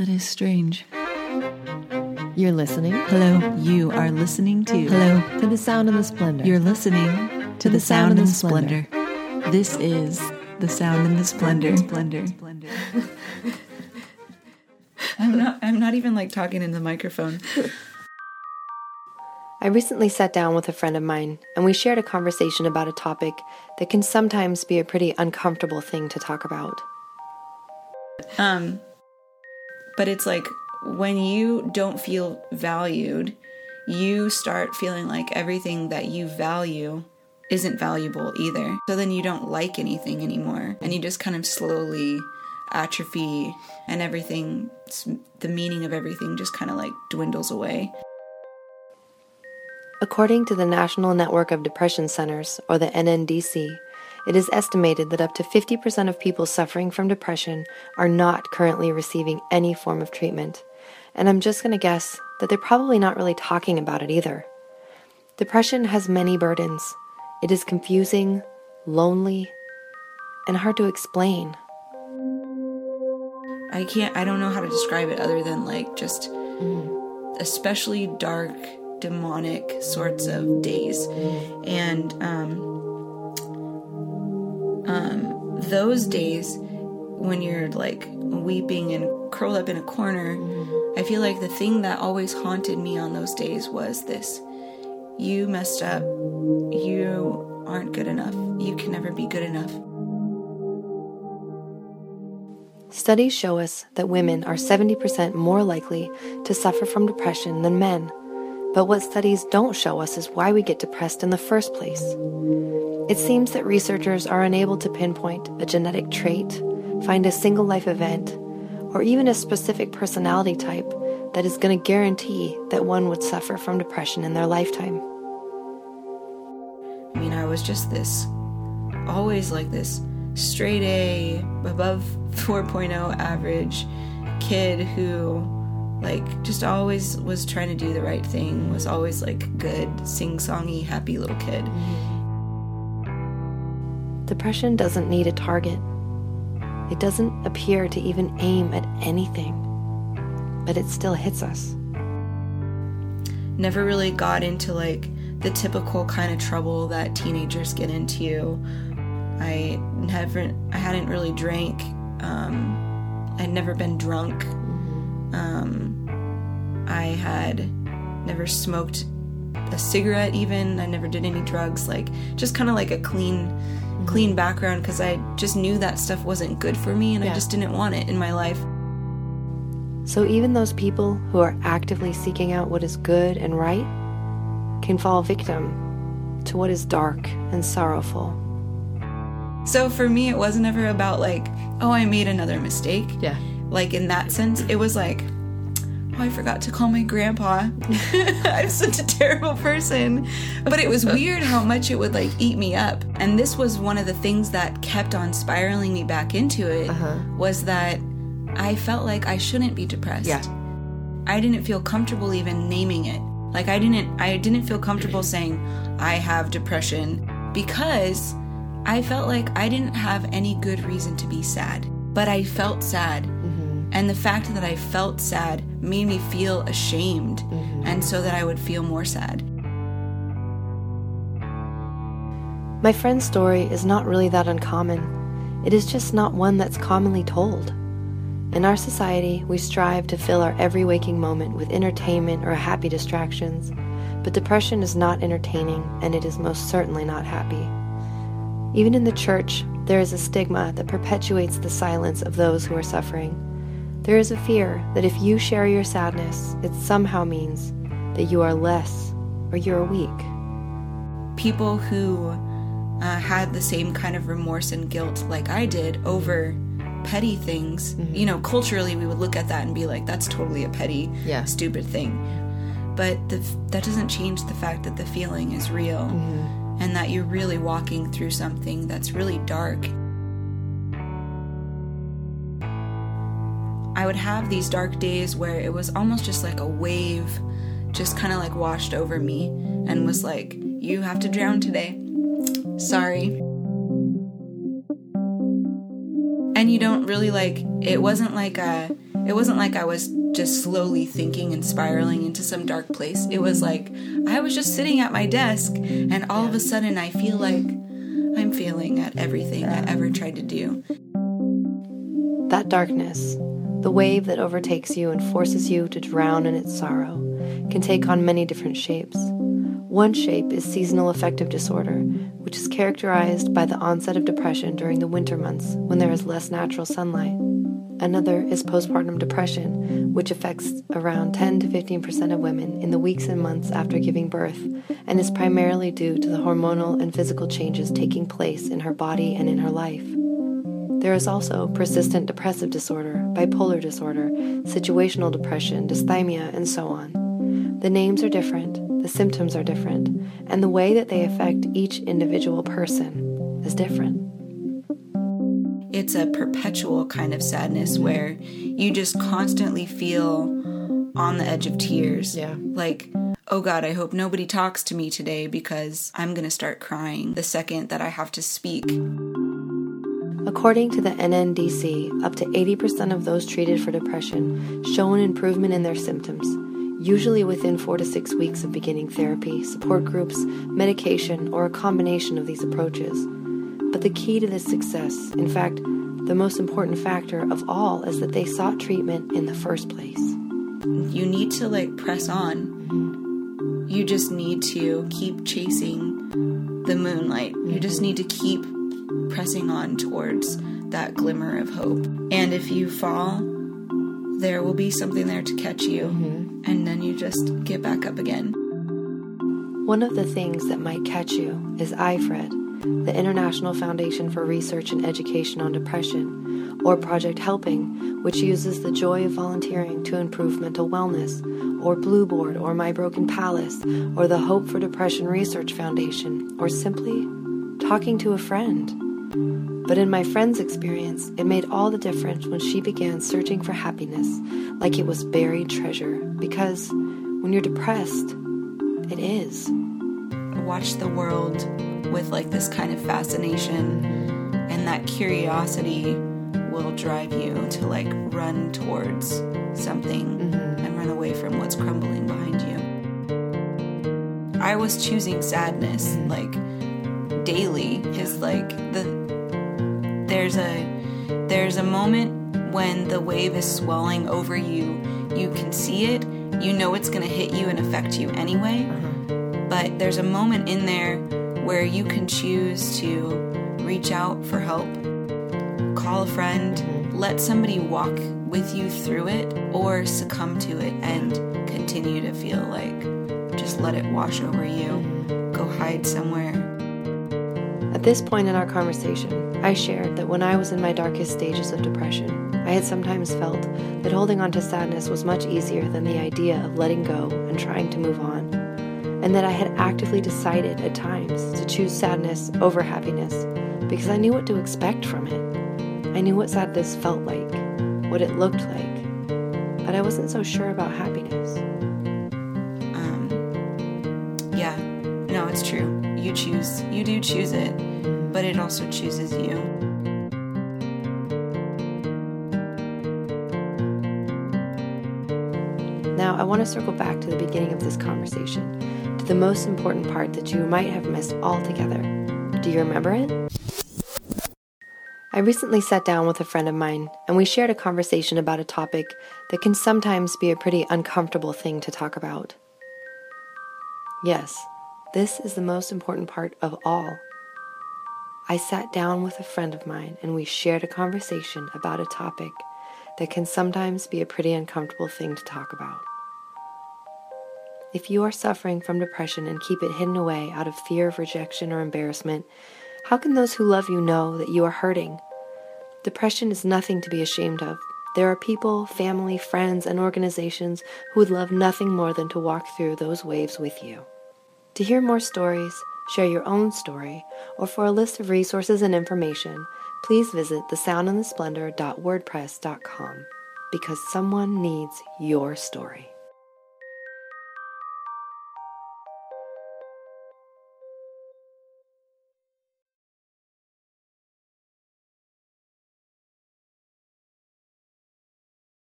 That is strange. You're listening? Hello, you are listening to. Hello, To the sound and the splendor. you're listening to the, sound and the splendor. This is the sound and the splendor. Splendor. Splendor. I'm not. I'm not even like talking in the microphone. I recently sat down with a friend of mine and we shared a conversation about a topic that can sometimes be a pretty uncomfortable thing to talk about. Um, but it's like when you don't feel valued, you start feeling like everything that you value isn't valuable either. So then you don't like anything anymore, and you just kind of slowly atrophy, and everything, the meaning of everything just kind of like dwindles away. According to the National Network of Depression Centers, or the NNDC, it is estimated that up to 50% of people suffering from depression are not currently receiving any form of treatment. And I'm just going to guess that they're probably not really talking about it either. Depression has many burdens. It is confusing, lonely, and hard to explain. I can't, I don't know how to describe it other than like just especially dark, demonic sorts of days. And, um, um, those days when you're like weeping and curled up in a corner, I feel like the thing that always haunted me on those days was this you messed up. You aren't good enough. You can never be good enough. Studies show us that women are 70% more likely to suffer from depression than men. But what studies don't show us is why we get depressed in the first place. It seems that researchers are unable to pinpoint a genetic trait, find a single life event, or even a specific personality type that is going to guarantee that one would suffer from depression in their lifetime. I mean, I was just this, always like this straight A, above 4.0 average kid who, like, just always was trying to do the right thing, was always like good, sing songy, happy little kid. Depression doesn't need a target. It doesn't appear to even aim at anything, but it still hits us. Never really got into like the typical kind of trouble that teenagers get into. I never, I hadn't really drank. Um, I'd never been drunk. Um, I had never smoked a cigarette even. I never did any drugs. Like just kind of like a clean, clean background because I just knew that stuff wasn't good for me and I just didn't want it in my life. So even those people who are actively seeking out what is good and right can fall victim to what is dark and sorrowful. So for me, it wasn't ever about like, oh, I made another mistake. Yeah. Like in that sense, it was like, oh, I forgot to call my grandpa. I'm such a terrible person. But it was weird how much it would like eat me up. And this was one of the things that kept on spiraling me back into it Uh-huh. was that I felt like I shouldn't be depressed. Yeah. I didn't feel comfortable even naming it. Like I didn't I didn't feel comfortable saying I have depression because I felt like I didn't have any good reason to be sad. But I felt sad. And the fact that I felt sad made me feel ashamed. Mm-hmm. And so that I would feel more sad. My friend's story is not really that uncommon. It is just not one that's commonly told. In our society, we strive to fill our every waking moment with entertainment or happy distractions, but depression is not entertaining and it is most certainly not happy. Even in the church, there is a stigma that perpetuates the silence of those who are suffering. There is a fear that if you share your sadness, it somehow means that you are less or you are weak. People who uh, had the same kind of remorse and guilt like I did over petty things, you know, culturally we would look at that and be like, that's totally a petty, Yeah. stupid thing. But the, that doesn't change the fact that the feeling is real and that you're really walking through something that's really dark. I would have these dark days where it was almost just like a wave, just kind of like washed over me and was like, You have to drown today. Sorry. And you don't really like, it wasn't like a, it It wasn't like I was just slowly thinking and spiraling into some dark place. It was like I was just sitting at my desk and all of a sudden I feel like I'm failing at everything I ever tried to do. That darkness, the wave that overtakes you and forces you to drown in its sorrow, can take on many different shapes. One shape is seasonal affective disorder, which is characterized by the onset of depression during the winter months when there is less natural sunlight. Another is postpartum depression, which affects around 10 to 15% of women in the weeks and months after giving birth and is primarily due to the hormonal and physical changes taking place in her body and in her life. There is also persistent depressive disorder, bipolar disorder, situational depression, dysthymia, and so on. The names are different, the symptoms are different, and the way that they affect each individual person is different. It's a perpetual kind of sadness where you just constantly feel on the edge of tears. Yeah. Like, oh God, I hope nobody talks to me today because I'm going to start crying the second that I have to speak. According to the NNDC, up to 80% of those treated for depression show an improvement in their symptoms, usually within four to six weeks of beginning therapy, support groups, medication, or a combination of these approaches. But the key to this success, in fact, the most important factor of all, is that they sought treatment in the first place. You need to like press on. You just need to keep chasing the moonlight. You just need to keep pressing on towards that glimmer of hope. And if you fall, there will be something there to catch you, mm-hmm. and then you just get back up again. One of the things that might catch you is IFRED, the International Foundation for Research and Education on Depression, or Project Helping, which uses the joy of volunteering to improve mental wellness, or Blue Board, or My Broken Palace, or the Hope for Depression Research Foundation, or simply talking to a friend. But in my friend's experience, it made all the difference when she began searching for happiness like it was buried treasure. Because when you're depressed, it is. Watch the world with like this kind of fascination, and that curiosity will drive you to like run towards something mm-hmm. and run away from what's crumbling behind you. I was choosing sadness mm-hmm. like daily is like the there's a there's a moment when the wave is swelling over you. You can see it. You know it's going to hit you and affect you anyway. Mm-hmm. But there's a moment in there where you can choose to reach out for help call a friend mm-hmm. let somebody walk with you through it or succumb to it and continue to feel like just let it wash over you. Mm-hmm. Go hide somewhere At this point in our conversation, I shared that when I was in my darkest stages of depression, I had sometimes felt that holding on to sadness was much easier than the idea of letting go and trying to move on, and that I had actively decided at times to choose sadness over happiness because I knew what to expect from it. I knew what sadness felt like, what it looked like, but I wasn't so sure about happiness. um yeah no it's true you choose you do choose it but it also chooses you Now, I want to circle back to the beginning of this conversation, to the most important part that you might have missed altogether. Do you remember it? I recently sat down with a friend of mine, and we shared a conversation about a topic that can sometimes be a pretty uncomfortable thing to talk about. Yes, this is the most important part of all. I sat down with a friend of mine, and we shared a conversation about a topic that can sometimes be a pretty uncomfortable thing to talk about. If you are suffering from depression and keep it hidden away out of fear of rejection or embarrassment, how can those who love you know that you are hurting? Depression is nothing to be ashamed of. There are people, family, friends, and organizations who would love nothing more than to walk through those waves with you. To hear more stories, share your own story, or for a list of resources and information, please visit thesoundandthesplendor.wordpress.com because someone needs your story.